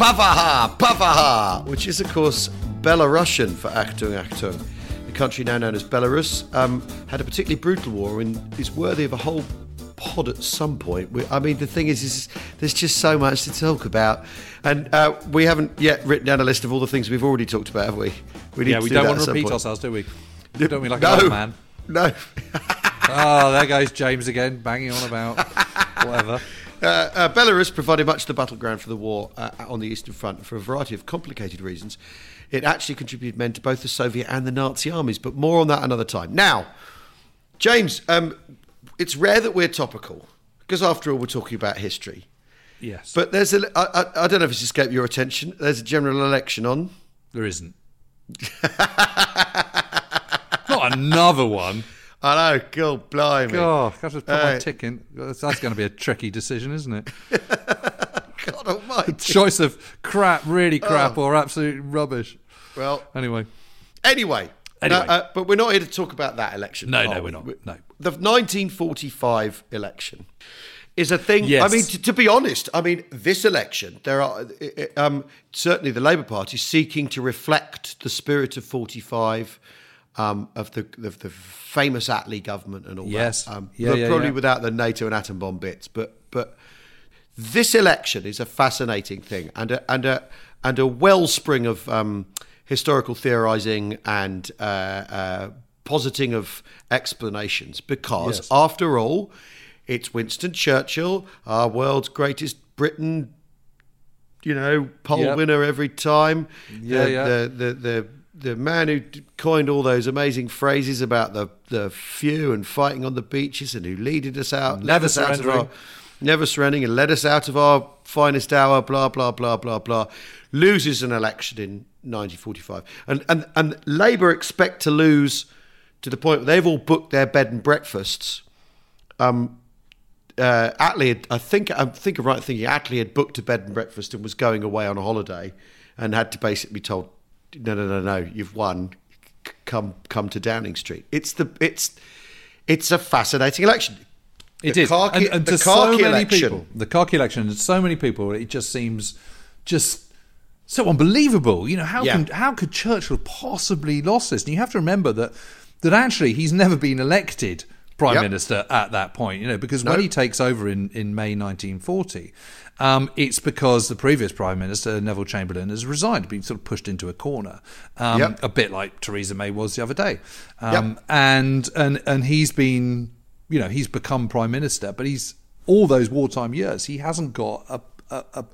Pavaha, Pavaha, which is, of course, Belarusian for Achtung, Achtung. The country now known as Belarus um, had a particularly brutal war and is worthy of a whole pod at some point. We, I mean, the thing is, is there's just so much to talk about, and uh, we haven't yet written down a list of all the things we've already talked about, have we? We need yeah, we do not want to repeat point. ourselves, do we? Don't we like no, an old man? No. oh, there goes James again, banging on about whatever. Uh, uh, Belarus provided much of the battleground for the war uh, on the Eastern Front for a variety of complicated reasons. It actually contributed men to both the Soviet and the Nazi armies, but more on that another time. Now, James, um, it's rare that we're topical because, after all, we're talking about history. Yes. But there's a, I, I, I don't know if it's escaped your attention, there's a general election on. There isn't. Not another one. I know, God, blimey. God, I just put uh, my tick in. That's, that's going to be a tricky decision, isn't it? God almighty. Choice of crap, really crap, oh. or absolute rubbish. Well, anyway. Anyway. Anyway. Uh, but we're not here to talk about that election. No, no, we? we're not. No. The 1945 election is a thing. Yes. I mean, to, to, be honest, I mean, this election, there are um, certainly the Labour Party seeking to reflect the spirit of 45 um, of the of the famous Attlee government and all yes. that. Um, yeah, yeah, probably yeah. without the NATO and atom bomb bits, but but this election is a fascinating thing and a, and a and a wellspring of um, historical theorizing and uh, uh, positing of explanations because yes. after all, it's Winston Churchill, our world's greatest Britain you know, poll yep. winner every time. Yeah, the, yeah. The, the, the, the man who coined all those amazing phrases about the, the few and fighting on the beaches and who leaded us out, never us out of our, never surrendering and led us out of our finest hour, blah, blah, blah, blah, blah, loses an election in 1945. And, and, and Labour expect to lose to the point where they've all booked their bed and breakfasts. Um, uh, Attlee, had, I think I think I'm right thinking Attlee had booked a bed and breakfast and was going away on a holiday, and had to basically be told no, no, no, no, you've won. Come, come to Downing Street. It's the, it's, it's a fascinating election. It the is, and, and the to so many election. people, the Khaki election, and so many people, it just seems just so unbelievable. You know, how yeah. can how could Churchill possibly lost this? And you have to remember that that actually he's never been elected prime yep. minister at that point. You know, because no. when he takes over in in May 1940, um, it's because the previous Prime Minister, Neville Chamberlain, has resigned, been sort of pushed into a corner, um, yep. a bit like Theresa May was the other day. Um, yep. And, and, and he's been, you know, he's become Prime Minister, but he's, all those wartime years, he hasn't got a, a, a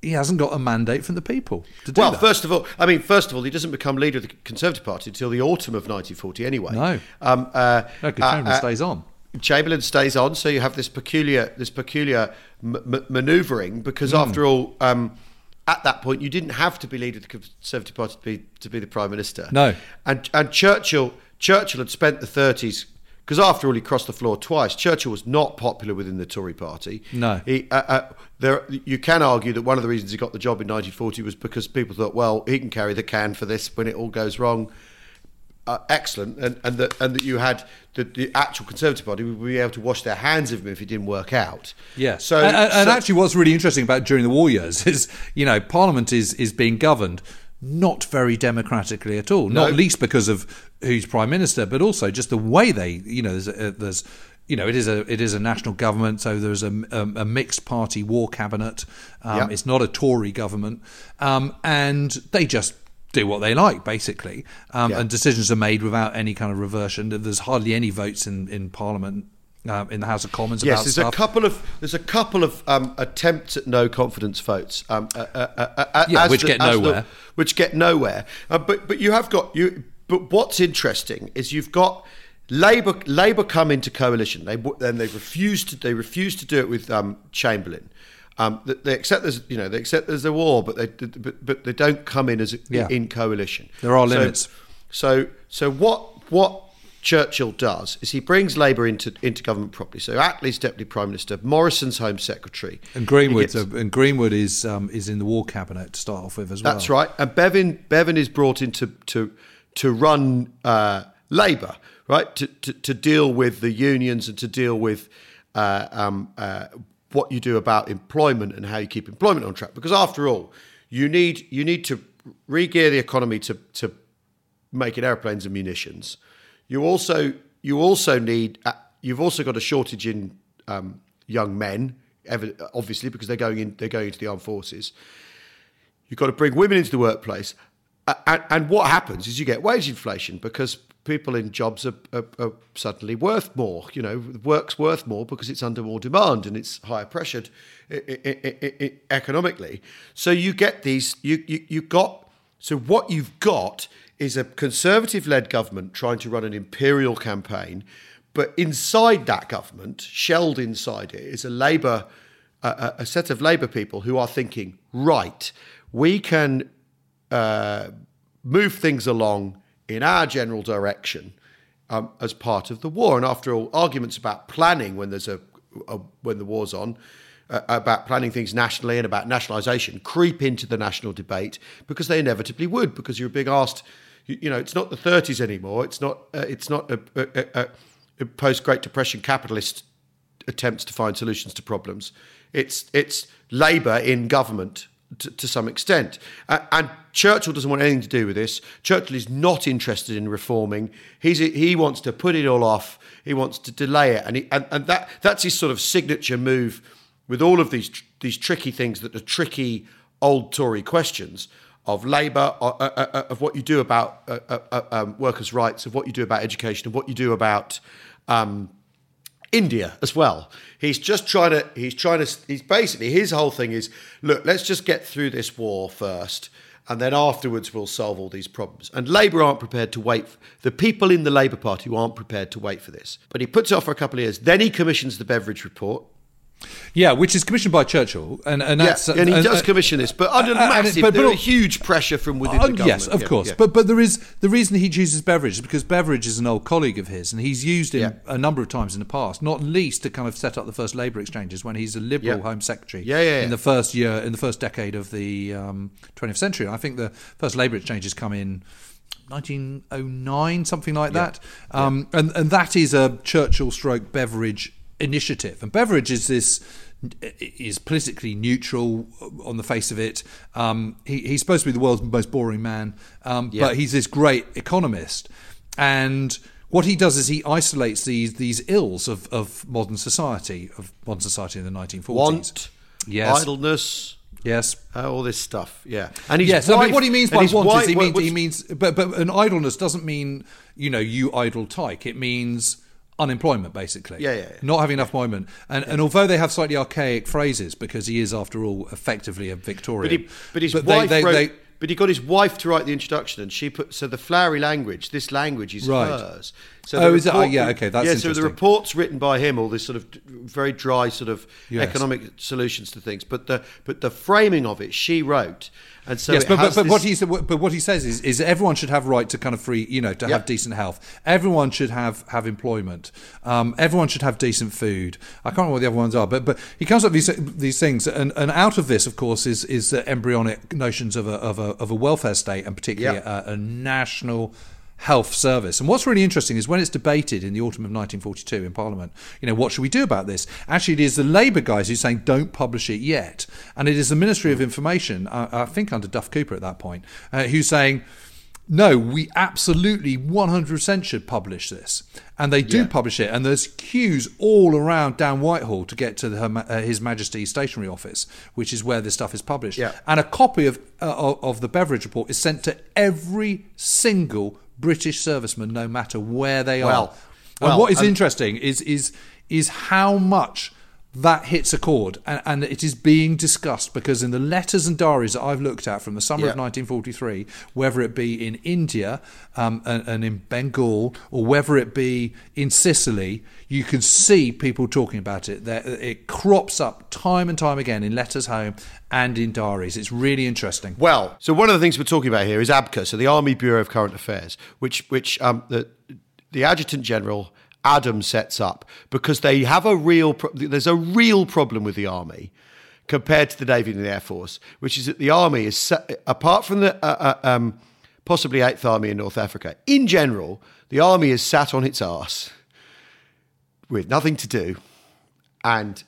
he hasn't got a mandate from the people to do well, that. first of all, I mean, first of all, he doesn't become leader of the Conservative Party until the autumn of 1940, anyway. No, um, uh, no, Chamberlain uh, stays on. Chamberlain stays on, so you have this peculiar this peculiar m- manoeuvring because, mm. after all, um, at that point you didn't have to be leader of the Conservative Party to be to be the prime minister. No, and and Churchill Churchill had spent the thirties because after all he crossed the floor twice. Churchill was not popular within the Tory party. No, he uh, uh, there you can argue that one of the reasons he got the job in 1940 was because people thought, well, he can carry the can for this when it all goes wrong uh, excellent, and and that and that you had the, the actual Conservative Party would be able to wash their hands of him if it didn't work out. Yeah. So and, and, so, actually, what's really interesting about during the war years is you know Parliament is is being governed not very democratically at all. Not least because of who's prime minister, but also just the way they you know there's, a, there's you know, it is a it is a national government, so there's a, a, a mixed party war cabinet. Um, yep. It's not a Tory government, um, and they just do what they like, basically. Um, yeah. And decisions are made without any kind of reversion. There's hardly any votes in, in Parliament. Uh, in the House of Commons, yes, there's stuff. a couple of there's a couple of um, attempts at no confidence votes, um, uh, uh, yeah, which the, get nowhere, the, which get nowhere. Uh, but but you have got you. But what's interesting is you've got Labour Labour come into coalition. They then they refused to they refused to do it with um, Chamberlain. Um, they accept there's you know they accept there's a war, but they but, but they don't come in as yeah. in coalition. There are limits. So so what what Churchill does is he brings Labour into into government properly. So Attlee's deputy prime minister, Morrison's home secretary, and Greenwood. Gets, and Greenwood is um, is in the war cabinet to start off with as well. That's right. And Bevin Bevin is brought in to to to run uh, Labour, right? To, to, to deal with the unions and to deal with uh, um, uh, what you do about employment and how you keep employment on track. Because after all, you need you need to re-gear the economy to to making airplanes and munitions you also you also need uh, you've also got a shortage in um, young men, obviously because they're going in they're going into the armed forces. You've got to bring women into the workplace, uh, and, and, what happens is you get wage inflation because people in jobs are, are, are, suddenly worth more. You know, work's worth more because it's under more demand and it's higher pressured economically. So you get these. You you you got. So what you've got is a conservative led government trying to run an imperial campaign. But inside that government, shelled inside it, is a Labour, a, a set of Labour people who are thinking, right, we can uh, move things along in our general direction um, as part of the war. And after all, arguments about planning when there's a, a when the war's on, uh, about planning things nationally and about nationalisation creep into the national debate because they inevitably would, because you're being asked you, you know, it's not the 30s anymore. It's not. Uh, it's not a, a, a post Great Depression capitalist attempts to find solutions to problems. It's it's Labour in government to, to, some extent. Uh, and Churchill doesn't want anything to do with this. Churchill is not interested in reforming. He's, he wants to put it all off. He wants to delay it. And, he, and, and that, that's his sort of signature move with all of these, these tricky things that are tricky old Tory questions of labour, uh, uh, uh, of what you do about uh, uh, um, workers' rights, of what you do about education, of what you do about um, India as well. He's just trying to. He's trying to. He's basically his whole thing is look. Let's just get through this war first. And then afterwards, we'll solve all these problems. And Labour aren't prepared to wait. The people in the Labour Party aren't prepared to wait for this. But he puts it off for a couple of years. Then he commissions the Beveridge report, yeah, which is commissioned by Churchill, and and that's yeah, and he does commission this, but under massive, but, but, but huge pressure from within uh, the government. Yes, of yeah, course, yeah. but but there is the reason he chooses Beveridge is because Beveridge is an old colleague of his, and he's used him a number of times in the past, not least to kind of set up the first labour exchanges when he's a Liberal Home Secretary. Yeah, yeah, in the first year, in the first decade of the um, 20th century. I think the first labour exchanges come in. 1909, something like that, um, and and that is a Churchill stroke Beveridge initiative. And Beveridge is this is politically neutral on the face of it. Um, he, he's supposed to be the world's most boring man, um, yeah. but he's this great economist. And what he does is he isolates these these ills of, of modern society, of modern society in the 1940s. Want, yes. idleness. Yes, uh, all this stuff. Yeah, and yes. Wife, I mean, what he means by want wife, is he means, he means, but but an idleness doesn't mean you know you idle tyke. It means unemployment, basically. Yeah, yeah. yeah. Not having enough employment. And, yeah. and although they have slightly archaic phrases, because he is, after all, effectively a Victorian. But, he, but his but wife they, they, wrote, they, but he got his wife to write the introduction, and she put so the flowery language. This language is right. hers. So oh, is? Oh, yeah. Okay, that's yeah. So the reports written by him, all this sort of very dry sort of yes. economic solutions to things, but the but the framing of it, she wrote. And so yes, but, but, but what he but what he says is is everyone should have right to kind of free, you know, to yep. have decent health. Everyone should have have employment. Um, everyone should have decent food. I can't remember what the other ones are, but but he comes up with these these things, and, and out of this, of course, is is embryonic notions of a of a of a welfare state, and particularly yep. a, a national health service. And what's really interesting is when it's debated in the autumn of 1942 in Parliament, you know, what should we do about this? Actually, it is the Labour guys who are saying don't publish it yet. And it is the Ministry of Information, uh, I think under Duff Cooper at that point, uh, who's saying, no, we absolutely 100% should publish this. And they do yeah. publish it. And there's queues all around down Whitehall to get to the, uh, His Majesty's stationery office, which is where this stuff is published. Yeah. And a copy of, uh, of the Beveridge report is sent to every single British servicemen, no matter where they well, are. Well, and what is interesting is is is how much that hits a chord and, and, it is being discussed because in the letters and diaries that I've looked at from the summer yeah. of 1943, whether it be in India um, and, and, in Bengal or whether it be in Sicily, you can see people talking about it. it crops up time and time again in letters home and in diaries. It's really interesting. Well, so one of the things we're talking about here is ABCA, so the Army Bureau of Current Affairs, which which um, the the Adjutant General Adam sets up because they have a real pro- there's a real problem with the army compared to the navy and the air force, which is that the army is apart from the uh, uh, um, possibly Eighth Army in North Africa. In general, the army is sat on its arse with nothing to do, and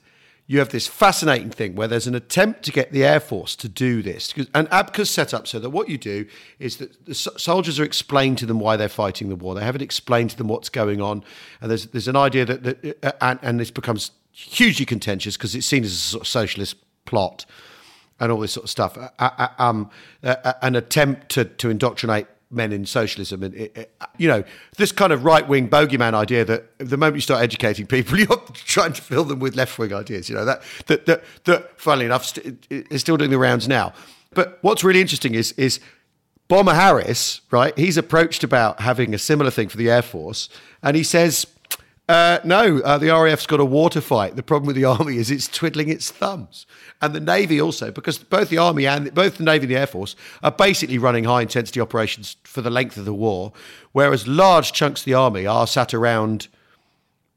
you have this fascinating thing where there's an attempt to get the Air Force to do this. And ABCA's set up so that what you do is that the soldiers are explained to them why they're fighting the war. They haven't explained to them what's going on. And there's, there's an idea that, that uh, and, and this becomes hugely contentious because it's seen as a sort of socialist plot and all this sort of stuff. Uh, uh, um, uh, an attempt to, to indoctrinate men in socialism. And it, it, you know this kind of right wing bogeyman idea that the moment you start educating people you're trying to fill them with left wing ideas you know that that that, that funnily enough st- is still doing the rounds now. But what's really interesting is is bomber harris right he's approached about having a similar thing for the air force and he says uh, no, uh, the RAF's got a water fight. The problem with the army is it's twiddling its thumbs, and the navy also, because both the army and both the navy and the air force are basically running high intensity operations for the length of the war, whereas large chunks of the army are sat around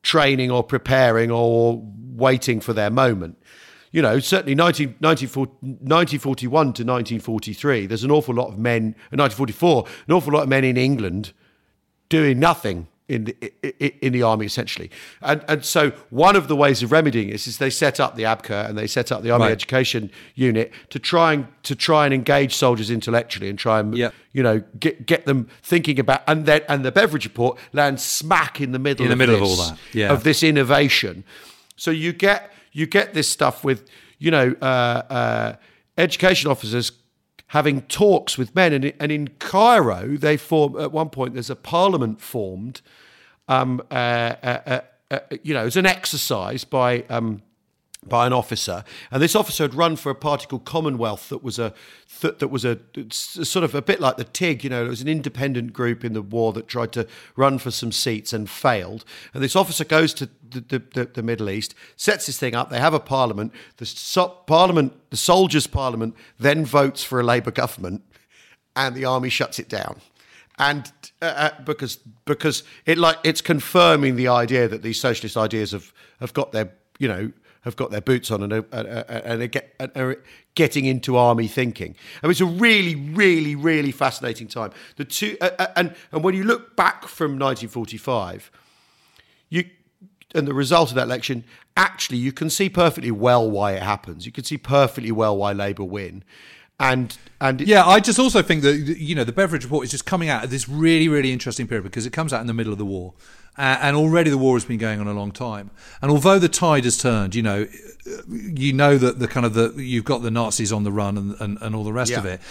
training or preparing or waiting for their moment. You know, certainly 19, 1941 to 1943, there's an awful lot of men, 1944, an awful lot of men in England doing nothing in the in the army essentially, and and so one of the ways of remedying this is they set up the ABCA and they set up the Army right. Education Unit to try and to try and engage soldiers intellectually and try and yep. you know get get them thinking about and then and the Beveridge report lands smack in the middle in the of middle this, of all that yeah. of this innovation, so you get you get this stuff with you know uh, uh, education officers having talks with men. And, and in Cairo, they form at one point. There's a parliament formed. Um, uh, uh, uh, uh you know, as an exercise by um, by an officer, and this officer had run for a party called Commonwealth that was a that, that was a sort of a bit like the TIG. You know, it was an independent group in the war that tried to run for some seats and failed. And this officer goes to the, the, the Middle East, sets this thing up. They have a parliament. The so, parliament, the soldiers' parliament, then votes for a Labour government, and the army shuts it down and uh, uh, because because it like it's confirming the idea that these socialist ideas have have got their you know have got their boots on and are, and are, get, are getting into army thinking. Mean, it's a really, really, really fascinating time. The two, uh, uh and and when you look back from 1945, you and the result of that election, actually, you can see perfectly well why it happens. You can see perfectly well why Labour win and and yeah, I just also think that you know the Beveridge report is just coming out at this really really interesting period because it comes out in the middle of the war, and already the war has been going on a long time. And although the tide has turned, you know, you know that the kind of the you've got the Nazis on the run and and, and all the rest yeah. of it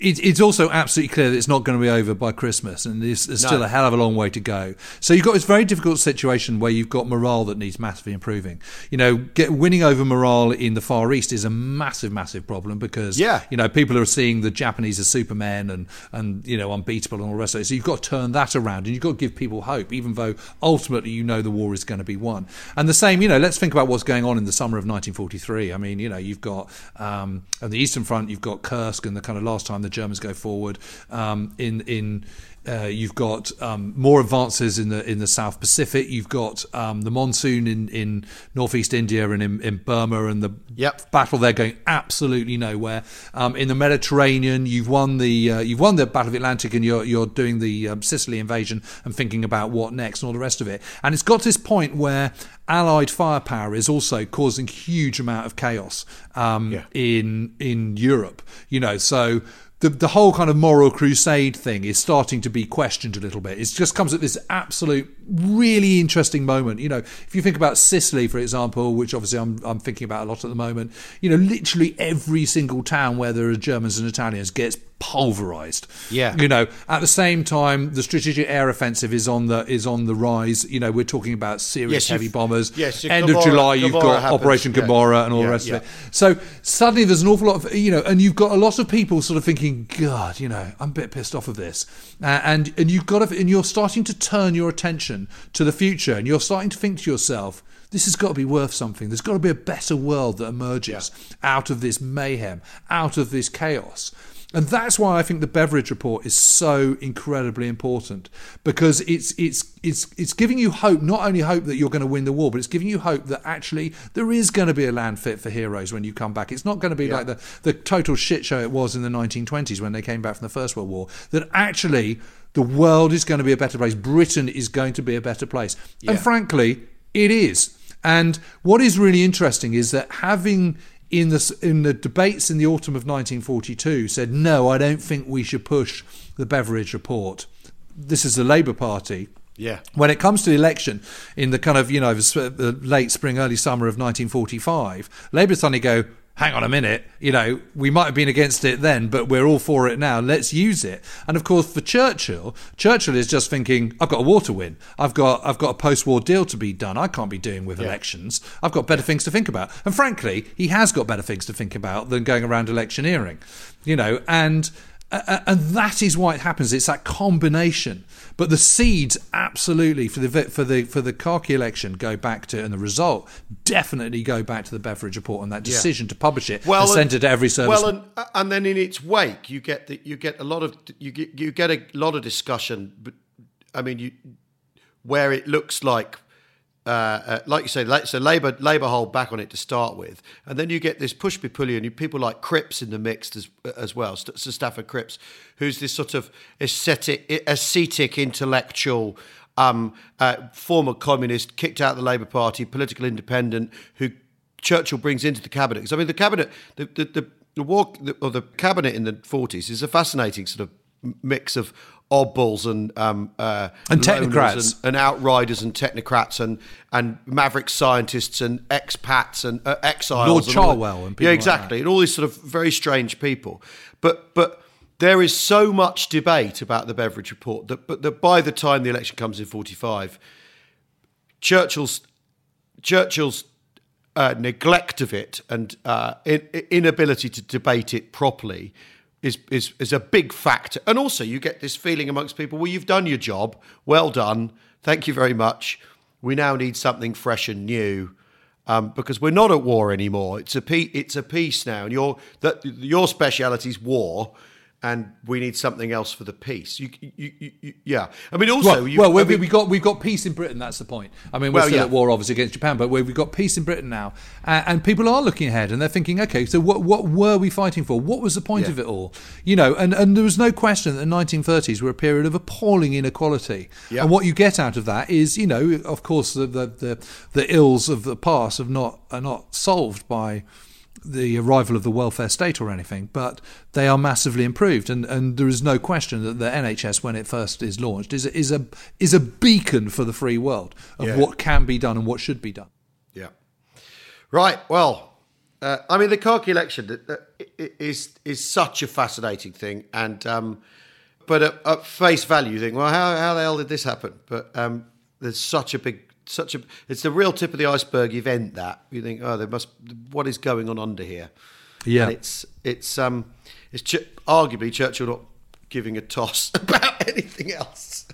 it, it's also absolutely clear that it's not going to be over by Christmas, and there's, there's no. still a hell of a long way to go. So you've got this very difficult situation where you've got morale that needs massively improving. You know, get, winning over morale in the Far East is a massive, massive problem because yeah. you know people are seeing the Japanese as supermen and and you know unbeatable and all the rest of it. So you've got to turn that around, and you've got to give people hope, even though ultimately you know the war is going to be won. And the same, you know, let's think about what's going on in the summer of 1943. I mean, you know, you've got um, on the Eastern Front, you've got Kursk, and the kind of last time the Germans go forward. Um, in in uh, you've got um, more advances in the in the South Pacific. You've got um, the monsoon in, in northeast India and in, in Burma, and the yep. battle there going absolutely nowhere. Um, in the Mediterranean, you've won the uh, you've won the Battle of Atlantic, and you're you're doing the um, Sicily invasion and thinking about what next and all the rest of it. And it's got to this point where Allied firepower is also causing huge amount of chaos um, yeah. in in Europe. You know, so the, the whole kind of moral crusade thing is starting to be questioned a little bit. It just comes at this absolute, really interesting moment. You know, if you think about Sicily, for example, which obviously I'm, I'm thinking about a lot at the moment, you know, literally every single town where there are Germans and Italians gets pulverized. Yeah. You know, at the same time, the strategic air offensive is on the is on the rise. You know, we're talking about serious yes, heavy bombers. Yes. End Gomorrah, of July, you've Gomorrah got happens. Operation yeah. And all yeah, the rest yeah. of it. So suddenly there's an awful lot of you know, and you've got a lot of people sort of thinking, God, you know, I'm a bit pissed off of this, uh, and and you've got to, and you're starting to turn your attention to the future, and you're starting to think to yourself this has got to be worth something. There's got to be a better world that emerges yeah. out of this mayhem, out of this chaos. And that's why I think the Beveridge report is so incredibly important because it's it's it's it's giving you hope, not only hope that you're going to win the war, but it's giving you hope that actually there is going to be a land fit for heroes when you come back. It's not going to be yeah. like the the total shit show it was in the 1920s when they came back from the First World War. That actually the world is going to be a better place. Britain is going to be a better place. Yeah. And frankly, it is. And what is really interesting is that having in the in the debates in the autumn of 1942 said no, I don't think we should push the Beveridge report. This is the Labour Party. Yeah. When it comes to the election in the kind of you know the late spring, early summer of 1945, Labour suddenly go, hang on a minute, you know, we might have been against it then, but we're all for it now. Let's use it. And of course, for Churchill, Churchill is just thinking, I've got a war to win. I've got, I've got a post-war deal to be done. I can't be doing with yeah. elections. I've got better things to think about. And frankly, he has got better things to think about than going around electioneering, you know, and, uh, and that is why it happens. It's that combination but the seeds, absolutely, for the for the for the Khaki election, go back to, and the result definitely go back to the Beveridge report and that decision yeah. to publish it well, and send it to every service. Well, and, and then in its wake, you get the, you get a lot of you get you get a lot of discussion. But I mean, you where it looks like uh, uh, like you say, so Labour Labour hold back on it to start with, and then you get this push pulley, and you people like Cripps in the mix as as well, Sir Stafford Cripps, who's this sort of ascetic, ascetic intellectual, um, uh, former communist, kicked out of the Labour Party, political independent, who Churchill brings into the cabinet. Because I mean, the cabinet, the the, the, the war, the, or the cabinet in the forties is a fascinating sort of mix of oddballs and um, uh, and technocrats and, and, outriders and technocrats and and maverick scientists and expats and uh, exiles. Lord and Cherwell and yeah, exactly, like and all these sort of very strange people. But but there is so much debate about the Beveridge report that but that by the time the election comes in forty five, Churchill's Churchill's uh, neglect of it and uh, in, inability to debate it properly is, is is a big factor. And also, you get this feeling amongst people: well, you've done your job, well done, thank you very much. We now need something fresh and new. Um, because we're not at war anymore. It's a pe- it's a peace now, and your that your speciality is war, and we need something else for the peace. You, you, you, you yeah. I mean, also, well, well I mean, we got we've got peace in Britain. That's the point. I mean, we're well, still yeah. at war, obviously, against Japan, but we've got peace in Britain now, uh, and people are looking ahead and they're thinking, okay, so what what were we fighting for? What was the point yeah. of it all? You know, and and there was no question that the 1930s were a period of appalling inequality, yeah. and what you get out of that is, you know, of course, the the the, the ills of the past have not are not solved by the arrival of the welfare state or anything, but they are massively improved, and, and there is no question that the NHS, when it first is launched, is is a is a beacon for the free world of yeah. what can be done and what should be done. Yeah, right. Well, uh, I mean, the Khaki election is is such a fascinating thing, and um, but at, at, face value, you think, well, how how the hell did this happen? But um, there's such a big such a it's the real tip of the iceberg event that you think oh there must what is going on under here? Yeah. And it's it's um it's ch- arguably Churchill not giving a toss about anything else.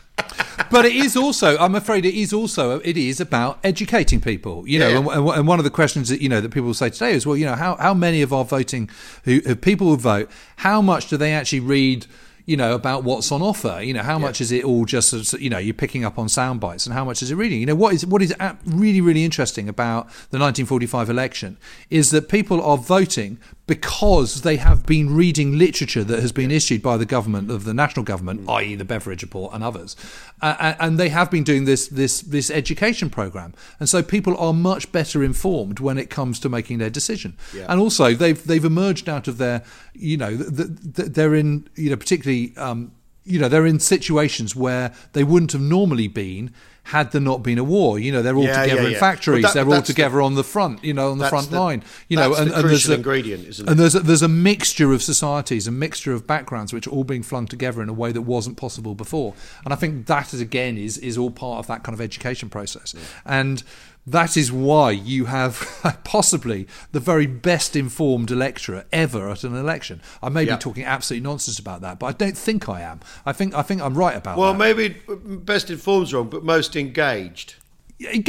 But it is also i'm afraid it is also it is about educating people you know yeah, yeah. And, and, one of the questions that you know that people say today is well you know how, how many of our voting who, who people who vote how much do they actually read you know, about what's on offer. You know, how yeah. much is it all just, you know, you're picking up on sound bites and how much is it reading? You know, what is what is really, really interesting about the 1945 election is that people are voting because they have been reading literature that has been issued by the government of the national government, mm. i.e., the Beveridge Report and others, uh, and they have been doing this this this education program, and so people are much better informed when it comes to making their decision, yeah. and also they've they've emerged out of their, you know, they're in you know particularly. Um, you know, they're in situations where they wouldn't have normally been had there not been a war. You know, they're all yeah, together yeah, in yeah. factories. That, they're all together the, on the front. You know, on the front the, line. You know, and, the and there's a, ingredient, isn't it? And there's a, there's a mixture of societies, a mixture of backgrounds, which are all being flung together in a way that wasn't possible before. And I think that is again is is all part of that kind of education process. And that is why you have possibly the very best informed electorate ever at an election. I may be talking absolute nonsense about that, but I don't think I am. I think I think I'm right about well, that. Well, maybe best informed's wrong, but most engaged.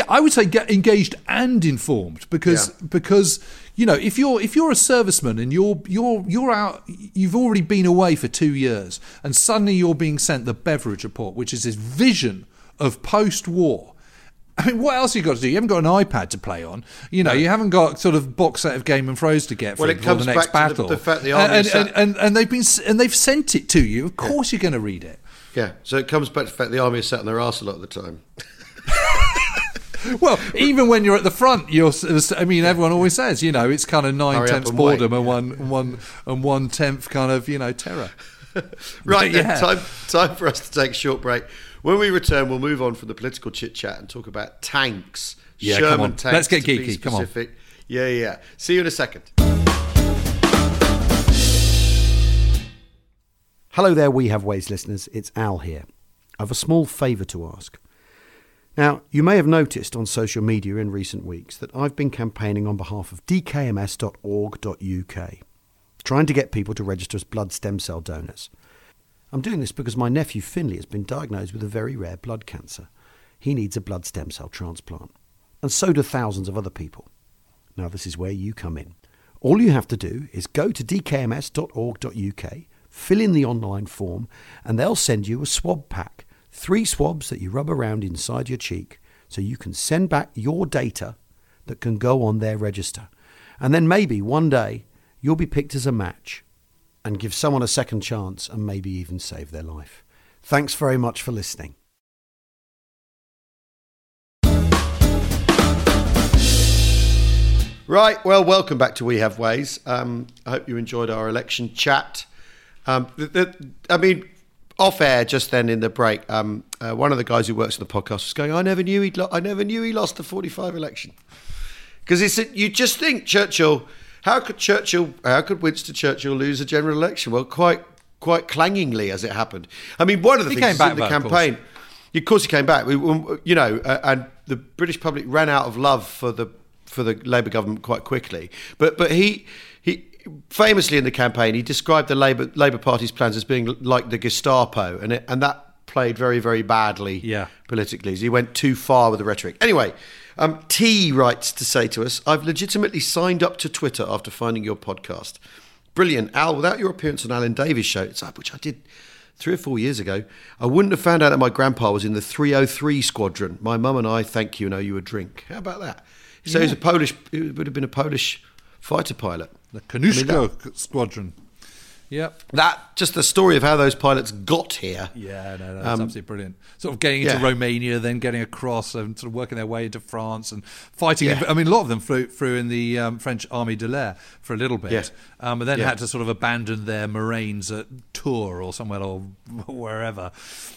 I would say get engaged and informed because yeah. because you know if you're if you're a serviceman and you're you're you're out you've already been away for two years and suddenly you're being sent the Beveridge report, which is this vision of post-war I mean, what else you got to do? You haven't got an iPad to play on. You know, no. you haven't got sort of box set of Game and Thrones to get well, for, the next battle. The, the, fact the army and, and, and, and, they've been and they've sent it to you. Of course, yeah. you're going to read it. Yeah. So it comes back to the fact the army is sat on their arse a lot of the time. well, even when you're at the front, you're. I mean, everyone always says, you know, it's kind of nine tenths boredom and one one and one tenth kind of you know terror. right. Then, yeah. Time time for us to take a short break. When we return, we'll move on from the political chit chat and talk about tanks. Yeah, Sherman tanks. Let's get geeky. Come on. Yeah, yeah. See you in a second. Hello there, We Have Ways listeners. It's Al here. I have a small favour to ask. Now, you may have noticed on social media in recent weeks that I've been campaigning on behalf of dkms.org.uk, trying to get people to register as blood stem cell donors. I'm doing this because my nephew Finley has been diagnosed with a very rare blood cancer. He needs a blood stem cell transplant. And so do thousands of other people. Now, this is where you come in. All you have to do is go to dkms.org.uk, fill in the online form, and they'll send you a swab pack. Three swabs that you rub around inside your cheek so you can send back your data that can go on their register. And then maybe one day you'll be picked as a match and give someone a second chance and maybe even save their life. Thanks very much for listening. Right, well, welcome back to We Have Ways. Um, I hope you enjoyed our election chat. Um, the, the, I mean, off air just then in the break, um, uh, one of the guys who works on the podcast was going, "I never knew he, lo- I never knew he lost the forty-five election," because it's you just think Churchill how could Churchill? How could Winston Churchill lose a general election? Well, quite quite clangingly as it happened. I mean, one of the he things in the campaign. Of course. of course, he came back. We, you know, uh, and the British public ran out of love for the for the Labour government quite quickly. But but he he famously in the campaign he described the Labour Labour Party's plans as being like the Gestapo, and it, and that played very very badly yeah. politically. He went too far with the rhetoric. Anyway. Um, T writes to say to us, I've legitimately signed up to Twitter after finding your podcast. Brilliant. Al, without your appearance on Alan Davies' show, which I did three or four years ago, I wouldn't have found out that my grandpa was in the 303 squadron. My mum and I, thank you, and owe you a drink. How about that? So yeah. he's a Polish, he would have been a Polish fighter pilot. The Kosciuszko I mean, that, squadron. Yep. That just the story of how those pilots got here. Yeah, no, no that's um, absolutely brilliant. Sort of getting into yeah. Romania, then getting across and sort of working their way into France and fighting. Yeah. In, I mean, a lot of them flew, flew in the um, French Armée de l'Air for a little bit, yeah. um, and then had to sort of abandon their Marines at Tours or somewhere or wherever,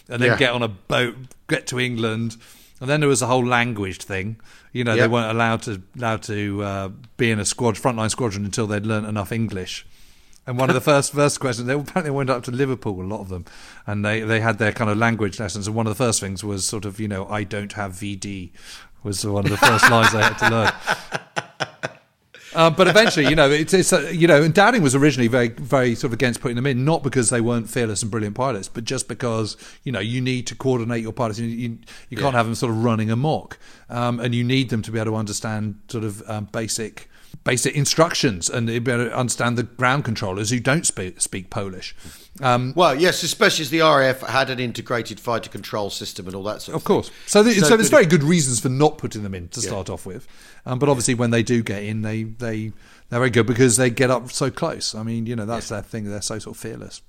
and then get on a boat, get to England. And then there was a whole language thing. You know, they weren't allowed to allowed to uh, be in a squad frontline squadron until they'd learnt enough English and one of the first first questions, they apparently went up to Liverpool, a lot of them, and they, they had their kind of language lessons. And one of the first things was sort of, you know, I don't have VD, was one of the first lines they had to learn. Um, but eventually, you know, it's, it's uh, you know, and Dowding was originally very, very sort of against putting them in, not because they weren't fearless and brilliant pilots, but just because you know you need to coordinate your pilots. You you, you can't yeah. have them sort of running amok, um, and you need them to be able to understand sort of um, basic basic instructions and be able to understand the ground controllers who don't speak, speak Polish. Um, well, yes, especially as the RAF had an integrated fighter control system and all that sort of. Of course, so, the, so, so, there's very good reasons for not putting them in to start off with, um, but obviously when they do get in, they they they're very good because they get up so close. I mean, you know, that's yeah. their thing. They're so sort of fearless.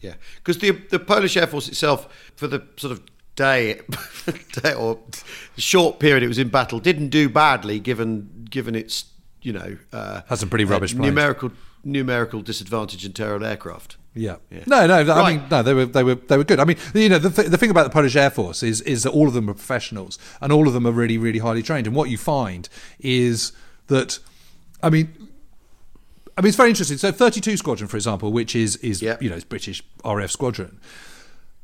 Yeah, because the the Polish Air Force itself, for the sort of day, day or short period it was in battle, didn't do badly given given its you know, uh, has some pretty rubbish numerical numerical disadvantage in Tyrrell aircraft. Yeah. yeah. No, no. Right. I mean, no. They were they were they were good. I mean, you know, the th- the thing about the Polish Air Force is is that all of them are professionals and all of them are really really highly trained. And what you find is that, I mean. I mean, it's very interesting. So, 32 Squadron, for example, which is is yep. you know, it's British RF squadron.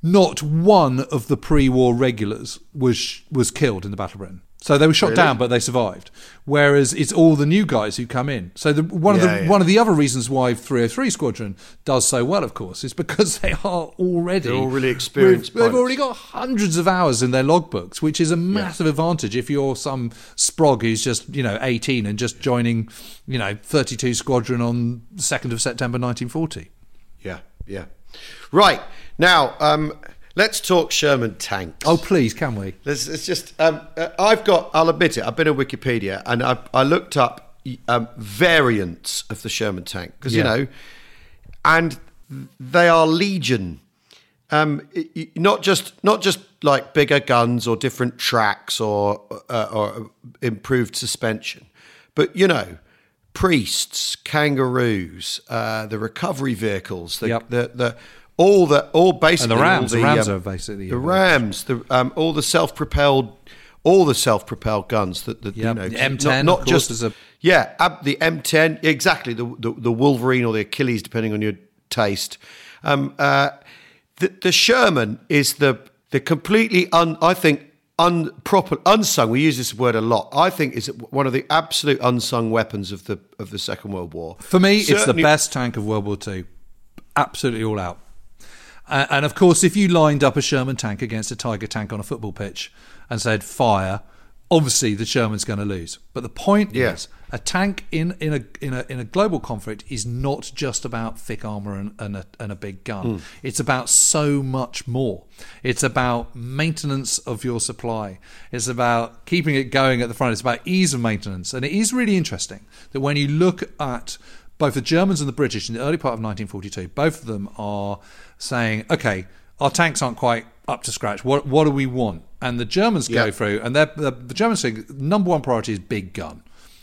Not one of the pre-war regulars was was killed in the Battle of Britain. So they were shot really? down, but they survived. Whereas it's all the new guys who come in. So the, one yeah, of the yeah. one of the other reasons why 303 Squadron does so well, of course, is because they are already they're all really experienced. They've already got hundreds of hours in their logbooks, which is a massive yeah. advantage if you're some sprog who's just you know 18 and just joining you know 32 Squadron on 2nd of September 1940. Yeah, yeah. Right now. Um, Let's talk Sherman tanks. Oh, please, can we? Let's, let's just. Um, uh, I've got. I'll admit it. I've been on Wikipedia and I, I looked up um, variants of the Sherman tank because yeah. you know, and they are legion. Um, not just not just like bigger guns or different tracks or uh, or improved suspension, but you know, priests, kangaroos, uh, the recovery vehicles, the, yep. the the all the all basically and the Rams. The, the, Rams um, are basically the Rams. The um, all the self-propelled, all the self-propelled guns that, that yep. you know, the M10, not, not just as a yeah, the M10 exactly the, the, the Wolverine or the Achilles, depending on your taste. Um, uh, the, the Sherman is the the completely un, I think unproper unsung. We use this word a lot. I think is one of the absolute unsung weapons of the of the Second World War. For me, Certainly, it's the best tank of World War Two. Absolutely all out. Uh, and of course, if you lined up a Sherman tank against a Tiger tank on a football pitch and said fire, obviously the Sherman's going to lose. But the point yeah. is, a tank in, in a in a in a global conflict is not just about thick armor and, and, a, and a big gun. Mm. It's about so much more. It's about maintenance of your supply. It's about keeping it going at the front. It's about ease of maintenance. And it is really interesting that when you look at both the Germans and the British in the early part of 1942, both of them are saying, okay, our tanks aren't quite up to scratch. What what do we want? And the Germans go through, and the, the Germans say number one priority is big gun.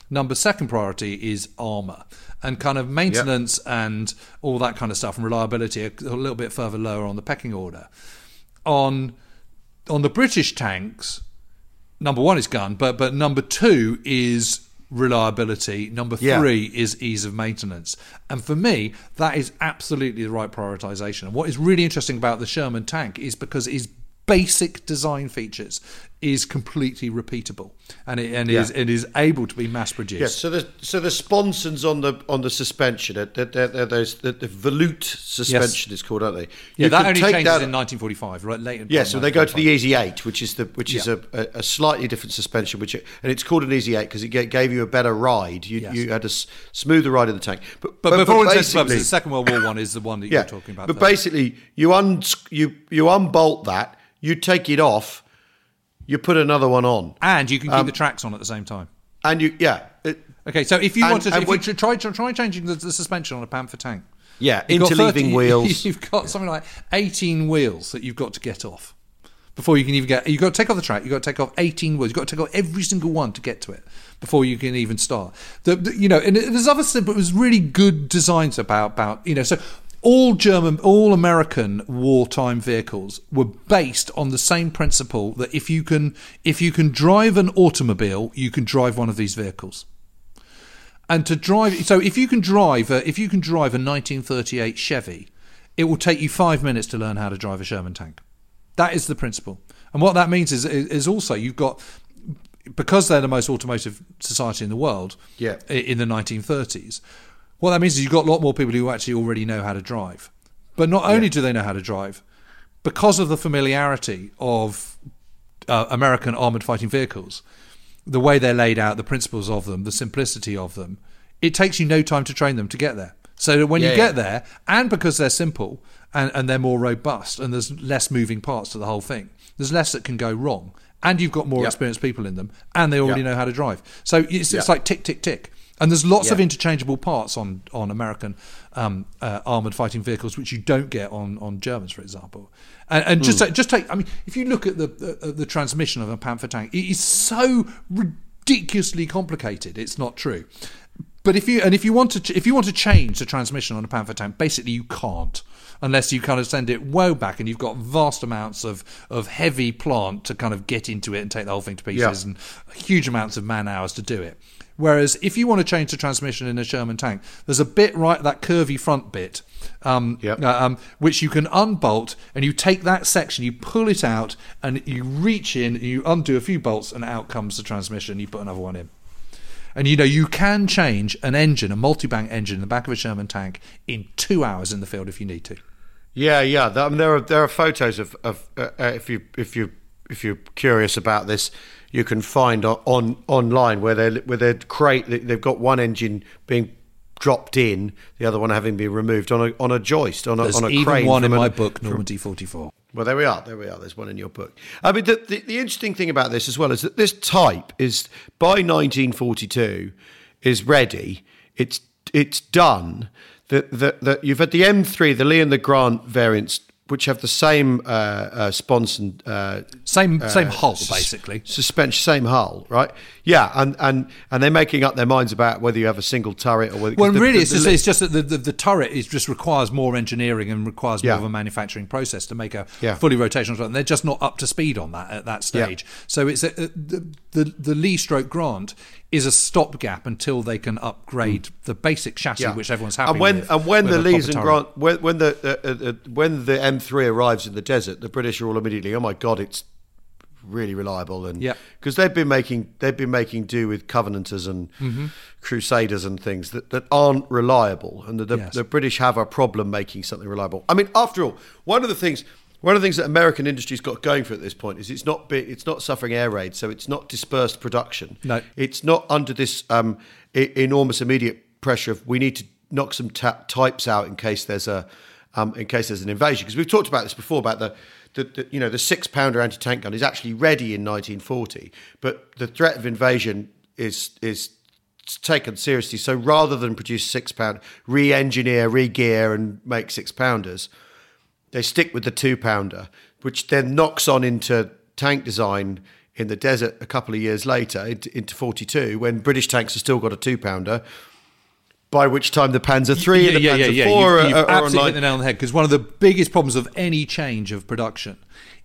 Number second priority is armor and kind of maintenance yep. and all that kind of stuff and reliability a, a little bit further lower on the pecking order. On on the British tanks, number one is gun, but but number two is reliability. Number three yeah. is ease of maintenance. And for me, that is absolutely the right prioritization. And what is really interesting about the Sherman tank is because it is basic design features is completely repeatable and it and yeah. is it is able to be mass produced. Yes, so the so the sponsons on the on the suspension, they're, they're, they're those the, the volute suspension yes. is called, aren't they? You yeah, that only changes that, in 1945, right? Late. Yeah, so they go to the Easy Eight, which is the which yeah. is a, a, slightly different suspension, which and it's called an Easy Eight because it gave you a better ride. You yes. you had a smoother ride in the tank. But but, but before but the Second World War one is the one that yeah, you're talking about. But first. basically, you un you you unbolt that you take it off, you put another one on, and you can keep um, the tracks on at the same time. And you, yeah. It, okay, so if you and, want to, if you try try changing the, the, suspension on a Panther tank, yeah, interleaving 30, wheels. You've got something like eighteen wheels that you've got to get off before you can even get. You've got to take off the track. You've got to take off eighteen wheels. You've got to take off every single one to get to it before you can even start. The, the, you know, and there's other stuff, but it was really good designs about about you know. So all German, all American wartime vehicles were based on the same principle that if you can, if you can drive an automobile, you can drive one of these vehicles. And to drive, so if you can drive, a, if you can drive a 1938 Chevy, it will take you five minutes to learn how to drive a Sherman tank. That is the principle. And what that means is, is also you've got because they're the most automotive society in the world. Yeah. In the 1930s what that means is you've got a lot more people who actually already know how to drive. But not only yeah. do they know how to drive, because of the familiarity of uh, American armored fighting vehicles, the way they're laid out, the principles of them, the simplicity of them, it takes you no time to train them to get there. So when yeah, you get yeah. there, and because they're simple and, and they're more robust and there's less moving parts to the whole thing, there's less that can go wrong. And you've got more yep. experienced people in them, and they already yep. know how to drive. So it's, it's like tick, tick, tick. And there's lots yeah. of interchangeable parts on on American um, uh, armored fighting vehicles, which you don't get on on Germans, for example. And, and just mm. take, just take. I mean, if you look at the uh, the transmission of a Panther tank, it is so ridiculously complicated. It's not true. but if you and if you want to if you want to change the transmission on a Panther tank, basically you can't unless you kind of send it way back and you've got vast amounts of, of heavy plant to kind of get into it and take the whole thing to pieces yeah. and huge amounts of man hours to do it. Whereas if you want to change the transmission in a Sherman tank, there's a bit right, that curvy front bit, um, yep. uh, um, which you can unbolt, and you take that section, you pull it out, and you reach in, you undo a few bolts, and out comes the transmission. You put another one in. And you know, you can change an engine, a multi bank engine in the back of a Sherman tank in two hours in the field if you need to. Yeah, yeah. I mean, there are there are photos of, of uh, uh, if you if you if you're curious about this, you can find on online where they where they crate they've got one engine being dropped in, the other one having been removed on a on a joist on a, There's on a even crane. one in my book, Normandy forty four. Well, there we are. There we are. There's one in your book. I mean, the, the, the interesting thing about this as well is that this type is by 1942 is ready. It's it's done that, that, that you've had the M3, the Lee and the Grant variants which have the same uh, uh, sponson, uh, same uh, same hull basically, suspension, same hull, right? Yeah, and, and and they're making up their minds about whether you have a single turret or whether. Well, the, really, the, it's, just, it's just that the, the, turret is just requires more engineering and requires more of a manufacturing process to make a yeah. fully rotational. And they're just not up to speed on that at that stage. Yeah. So it's a, the, the the Lee Stroke Grant is a stopgap until they can upgrade mm. the basic chassis, yeah. which everyone's happy and when, with. And when the Lees and Grant, when, when the uh, uh, uh when the M3 arrives in the desert, the British are all immediately, oh my god, it's really reliable, and yeah because they've been making they've been making do with Covenanters and mm-hmm. Crusaders and things that, that aren't reliable, and the, the, yes. the British have a problem making something reliable. I mean, after all, one of the things one of the things that American industry's got going for it at this point is it's not big, it's not suffering air raid, so it's not dispersed production. No, it's not under this um, I- enormous immediate pressure of we need to knock some ta- types out in case there's a um, in case there's an invasion. Because we've talked about this before about the, the, the you know the six pounder anti tank gun is actually ready in 1940, but the threat of invasion is is taken seriously. So rather than produce six pound, re-engineer, re-gear, and make six pounders they stick with the two pounder, which then knocks on into tank design in the desert a couple of years later into, into 42 when British tanks have still got a two pounder. By which time the Panzer three and the yeah, Panzer yeah, yeah. four you've, you've are, are absolutely online. hit the nail on the head because one of the biggest problems of any change of production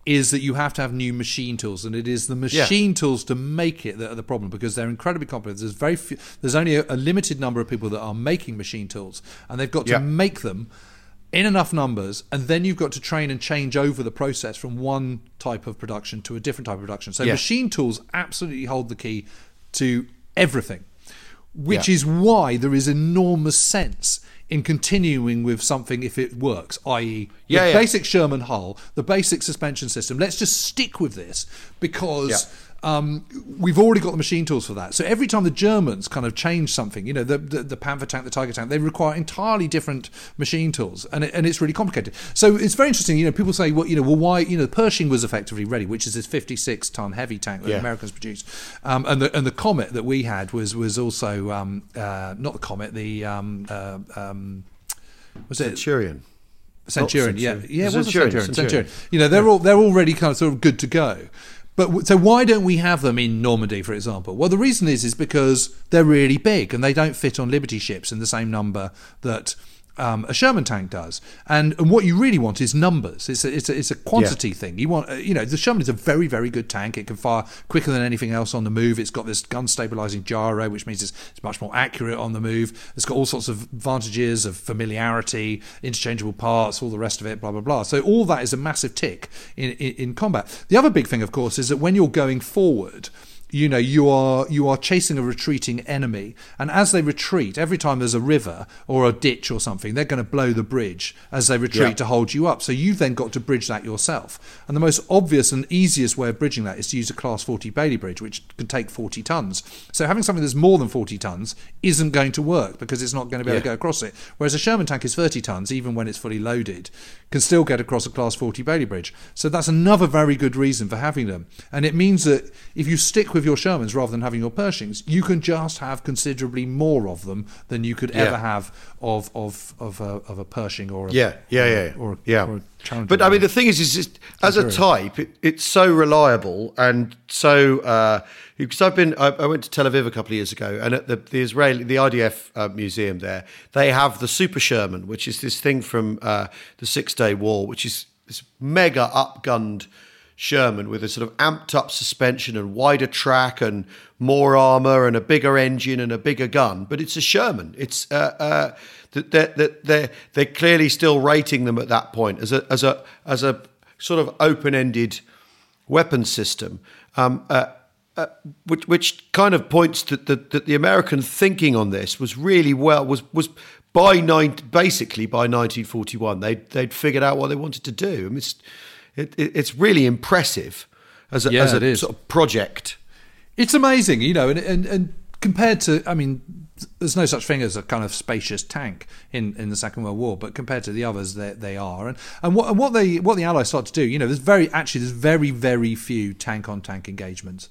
is that you have to have new machine tools, and it is the machine yeah. tools to make it that are the problem because they're incredibly complex. There's very few, there's only a, a, limited number of people that are making machine tools, and they've got to yeah. make them in enough numbers, and then you've got to train and change over the process from one type of production to a different type of production. So yeah. machine tools absolutely hold the key to everything, which yeah. is why there is enormous sense in continuing with something if it works, i.e., yeah, the basic Sherman hull, the basic suspension system. Let's just stick with this because um, we've already got the machine tools for that. So every time the Germans kind of change something, you know, the, the, the Panther tank, the Tiger tank, they require entirely different machine tools, and it, and it's really complicated. So it's very interesting. You know, people say, well, you know, well, why? You know, Pershing was effectively ready, which is this 56 ton heavy tank that yeah. the Americans produced, um, and the and the Comet that we had was was also um, uh, not the Comet, the um, uh, um, was it Centurion. Centurion, yeah, yeah, it was Centurion, Centurion. Centurion. You know, they're all they're already kind of sort of good to go. But so why don't we have them in Normandy, for example? Well, the reason is is because they're really big and they don't fit on Liberty ships in the same number that um, a Sherman tank does. And, and what you really want is numbers. It's a, it's a, it's a quantity yeah. thing. You want, uh, you know, the Sherman is a very, very good tank. It can fire quicker than anything else on the move. It's got this gun stabilizing gyro, which means it's, it's much more accurate on the move. It's got all sorts of advantages of familiarity, interchangeable parts, all the rest of it, blah, blah, blah. So all that is a massive tick in, in, in combat. The other big thing, of course, is that when you're going forward, you know you are you are chasing a retreating enemy. And as they retreat every time there's a river or a ditch or something they're going to blow the bridge as they retreat yeah. to hold you up. So you've then got to bridge that yourself. And the most obvious and easiest way of bridging that is to use a class 40 bailey bridge which can take 40 tons. So having something that's more than 40 tons isn't going to work because it's not going to be able yeah. to go across it. Whereas a sherman tank is 30 tons even when it's fully loaded can still get across a class 40 bailey bridge. So that's another very good reason for having them. And it means that if you stick with your Shermans rather than having your Pershings, you can just have considerably more of them than you could yeah. ever have of of of a, of a Pershing or a, yeah yeah yeah or, or, yeah. Or but I mean, the thing is, is just, as a type, it, it's so reliable and so. Uh, because I've been, I, I, went to Tel Aviv a couple of years ago, and at the, the Israeli, the IDF uh, museum there, they have the Super Sherman, which is this thing from uh, the Six Day War, which is this mega upgunned Sherman with a sort of amped up suspension and wider track and more armor and a bigger engine and a bigger gun. But it's a Sherman. It's uh, uh, they're, they're, they're clearly still rating them at that point as a as a as a sort of open ended weapon system. Um, uh, uh, which, which kind of points to the, that the American thinking on this was really well was was by nine basically by 1941 they they'd figured out what they wanted to do. I mean, it's it, it's really impressive as a, yeah, as a sort of project. It's amazing, you know, and, and and compared to I mean there's no such thing as a kind of spacious tank in, in the Second World War, but compared to the others, they, they are. And and what and what they what the Allies start to do, you know, there's very actually there's very very few tank on tank engagements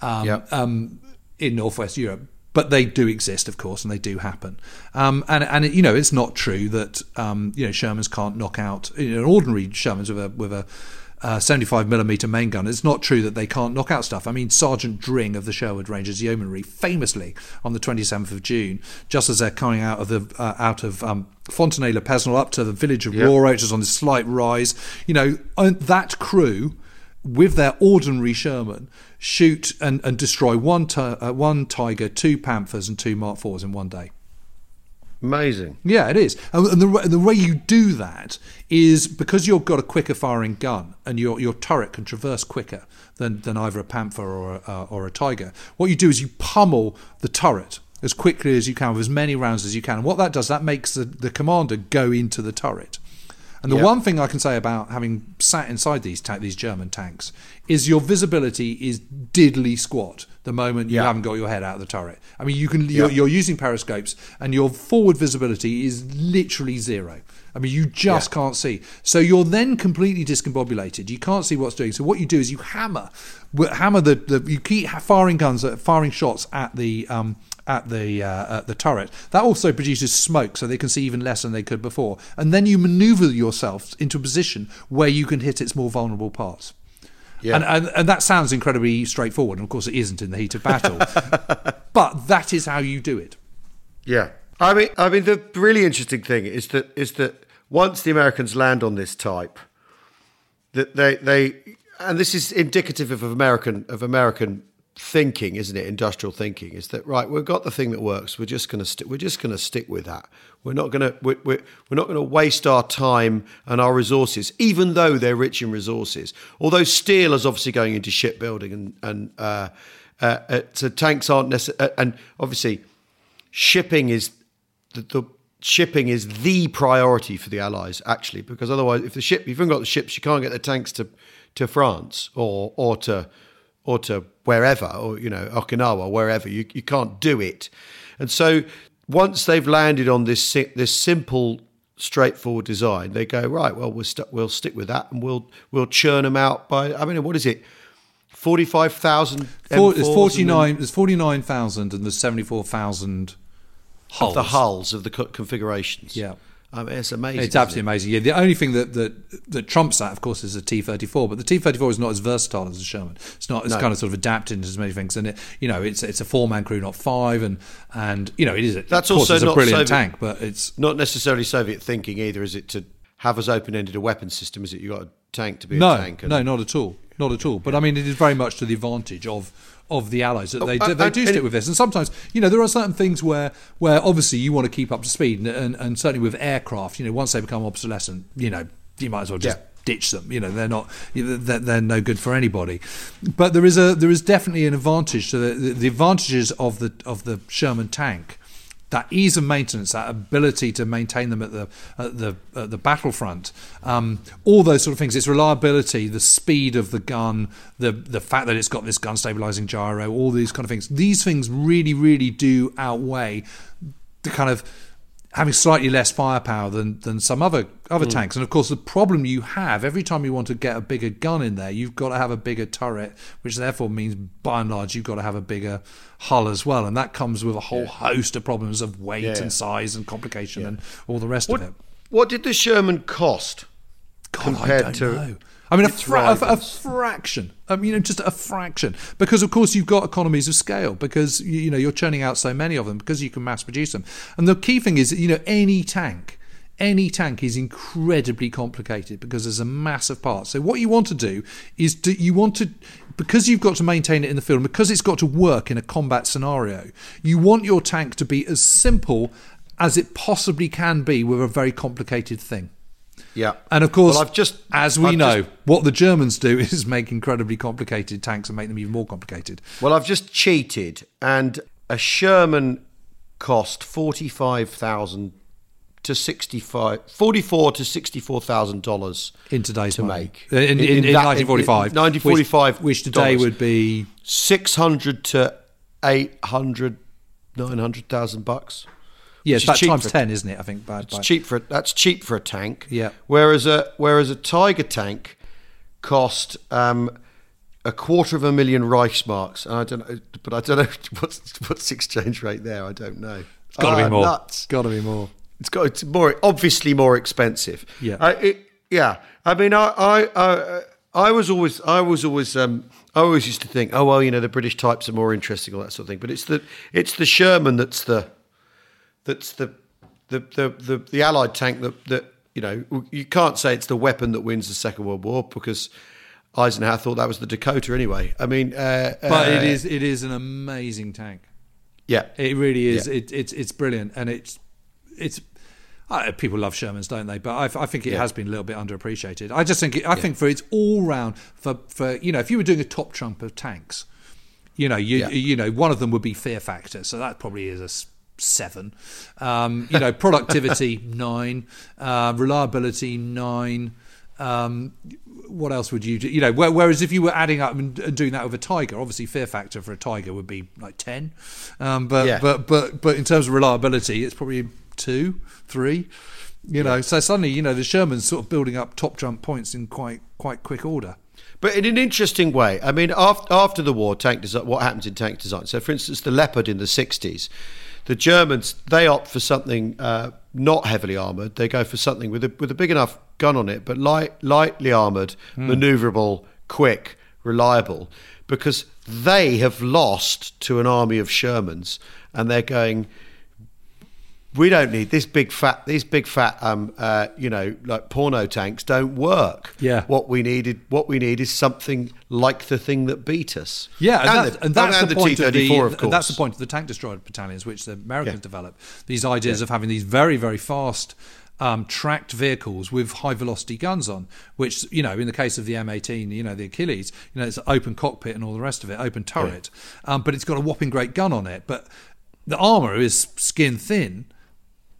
um, yep. um, in Northwest Europe. But they do exist, of course, and they do happen. Um, and and you know, it's not true that um, you know Shermans can't knock out you know, an ordinary Shermans with a with a uh, 75 millimeter main gun. It's not true that they can't knock out stuff. I mean, Sergeant Dring of the Sherwood Rangers Yeomanry, famously on the 27th of June, just as they're coming out of the uh, out of um, Fontenay-le-Pesnel up to the village of yep. which is on this slight rise, you know, that crew with their ordinary Sherman shoot and, and destroy one, uh, one Tiger, two Panthers, and two Mark IVs in one day. Amazing. Yeah, it is. And the, the way you do that is because you've got a quicker firing gun and your, your turret can traverse quicker than, than either a Panther or a, uh, or a Tiger. What you do is you pummel the turret as quickly as you can with as many rounds as you can. And what that does, that makes the, the commander go into the turret. And the yep. one thing I can say about having sat inside these ta- these German tanks is your visibility is diddly squat the moment you yep. haven't got your head out of the turret. I mean, you can you're, you're, using periscopes and your forward visibility is literally zero. I mean, you just can't see. So you're then completely discombobulated. You can't see what's doing. So what you do is you hammer, hammer the, the you keep firing guns, firing shots at the um, at the uh, at the turret. That also produces smoke, so they can see even less than they could before. And then you manoeuvre yourself into a position where you can hit its more vulnerable parts. Yeah. And, and, and that sounds incredibly straightforward, and of course it isn't in the heat of battle. but that is how you do it. Yeah, I mean, I mean, the really interesting thing is that is that once the Americans land on this type, that they they and this is indicative of American of American thinking, isn't it? Industrial thinking is that right? We've got the thing that works. We're just going to stick. We're just going to stick with that. We're not going to. We're, we're, we're not going to waste our time and our resources, even though they're rich in resources. Although steel is obviously going into shipbuilding and and uh, uh, uh, so tanks aren't necessary. Uh, and obviously, shipping is the, the shipping is the priority for the Allies actually, because otherwise, if the ship, if you haven't got the ships, you can't get the tanks to to France or or to or to wherever, or you know, Okinawa, wherever. You you can't do it, and so once they've landed on this this simple, straightforward design, they go right. Well, we'll st- we'll stick with that, and we'll we'll churn them out by. I mean, what is it? Forty five thousand. There's forty nine. There's forty nine thousand, and there's seventy four thousand hulls. Of the hulls of the configurations. Yeah. Um, I mean, it's amazing. It's absolutely it? amazing. Yeah, the only thing that, that that trumps that, of course, is a T thirty four. But the T thirty four is not as versatile as a Sherman. It's not. It's no. kind of sort of adapted into as many things, and it, you know, it's it's a four man crew, not five, and and you know, it is. That's also a brilliant Soviet, tank, but it's not necessarily Soviet thinking either. Is it to have as open ended a weapon system? Is it you got a tank to be no, a tank? And, no, not at all, not at all. But I mean, it is very much to the advantage of of the Allies that they, oh, they uh, do stick with this. And sometimes, you know, there are certain things where where obviously you want to keep up to speed, and, and, and certainly with aircraft, you know, once they become obsolescent, you know, you might as well just. Yeah. Ditch them, you know. They're not. They're, they're, no good for anybody. But there is a there is definitely an advantage to the, the, the advantages of the of the Sherman tank that ease of maintenance, that ability to maintain them at the at the at the battlefront, um, all those sort of things. Its reliability, the speed of the gun, the the fact that it's got this gun stabilizing gyro, all these kind of things. These things really, really do outweigh the kind of having slightly less firepower than than some other other mm. tanks. And of course, the problem you have every time you want to get a bigger gun in there, you've got to have a bigger turret, which therefore means by and large you've got to have a bigger hull as well, and that comes with a whole yeah. host of problems of weight yeah. and size and complication yeah. and all the rest what, of it. What did the Sherman cost God, compared to? Know. I mean, a, fra- a, a, fraction. I mean, you know, just a fraction. Because of course you've got economies of scale. Because you know you're churning out so many of them. Because you can mass produce them. And the key thing is, you know, any tank, any tank is incredibly complicated because there's a mass of parts. So what you want to do is do you want to because you've got to maintain it in the field, and because it's got to work in a combat scenario, you want your tank to be as simple as it possibly can be with a very complicated thing. Yeah. And of course, well, I've just, as we I've know, just, what the Germans do is make incredibly complicated tanks and make them even more complicated. Well, I've just cheated, and a Sherman cost 45,000 to 65 44 to 64,000 dollars in today's to money. make uh, in, in, in, in 1945 1945 which, which today would be 600 to 800 900,000 bucks yeah, it's about times ten, isn't it? I think. By, it's by. cheap for that's cheap for a tank. Yeah. Whereas a whereas a Tiger tank cost um, a quarter of a million Reichsmarks, and I don't know, but I don't know what's what's the exchange rate there. I don't know. It's got to be ah, more. Nuts. Got to be more. It's got it's more obviously more expensive. Yeah. Uh, it, yeah. I mean, I I. I I was always, I was always, um, I always used to think, oh well, you know, the British types are more interesting, all that sort of thing. But it's the, it's the Sherman that's the, that's the the the the, the Allied tank that that you know you can't say it's the weapon that wins the Second World War because Eisenhower thought that was the Dakota anyway. I mean, uh, but uh, it is it is an amazing tank. Yeah, it really is. Yeah. It, it's it's brilliant, and it's it's. Uh, people love Shermans, don't they? But I, I think it yeah. has been a little bit underappreciated. I just think it, I yeah. think for its all round for for you know if you were doing a top trump of tanks, you know you you know one of them would be fear factor, so that probably is a seven. Um, you know, productivity nine, uh, reliability nine. Um, what else would you do? You know, whereas if you were adding up and doing that with a tiger, obviously fear factor for a tiger would be like ten. Um, but yeah. but but but in terms of reliability, it's probably two, three. You know, so suddenly you know the Sherman's sort of building up top jump points in quite quite quick order. But in an interesting way, I mean, after, after the war, tank design, what happens in tank design? So, for instance, the Leopard in the 60s, the Germans they opt for something uh, not heavily armored. They go for something with a with a big enough gun on it, but light lightly armored, mm. maneuverable, quick, reliable, because they have lost to an army of Shermans, and they're going we don't need this big fat these big fat um uh, you know like porno tanks don't work yeah what we needed what we need is something like the thing that beat us yeah and, and, the, and that's and the, the, point of the of and that's the point of the tank destroyer battalions which the americans yeah. developed these ideas yeah. of having these very very fast um, tracked vehicles with high velocity guns on, which you know, in the case of the M18, you know, the Achilles, you know, it's an open cockpit and all the rest of it, open turret, yeah. um, but it's got a whopping great gun on it. But the armor is skin thin,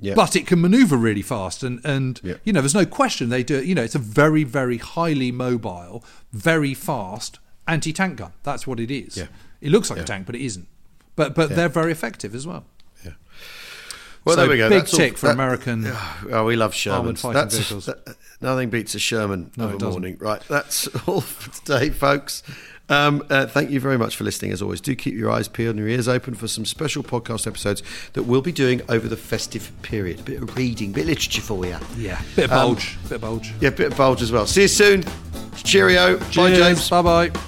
yeah. But it can maneuver really fast, and and yeah. you know, there's no question they do. You know, it's a very very highly mobile, very fast anti tank gun. That's what it is. Yeah. It looks like a tank, but it isn't. But but they're very effective as well. Yeah. Well, so there we go. Big That's tick all, for that, American. Oh, we love. That's, vehicles. That, nothing beats a Sherman no, of a morning. Right. That's all for today, folks. Um, uh, thank you very much for listening. As always, do keep your eyes peeled and your ears open for some special podcast episodes that we'll be doing over the festive period. A bit of reading, a bit of literature for you. Yeah, bit of um, bulge, um, bit of bulge. Yeah, bit of bulge as well. See you soon. Cheerio. Cheers. Bye, James. Bye, bye.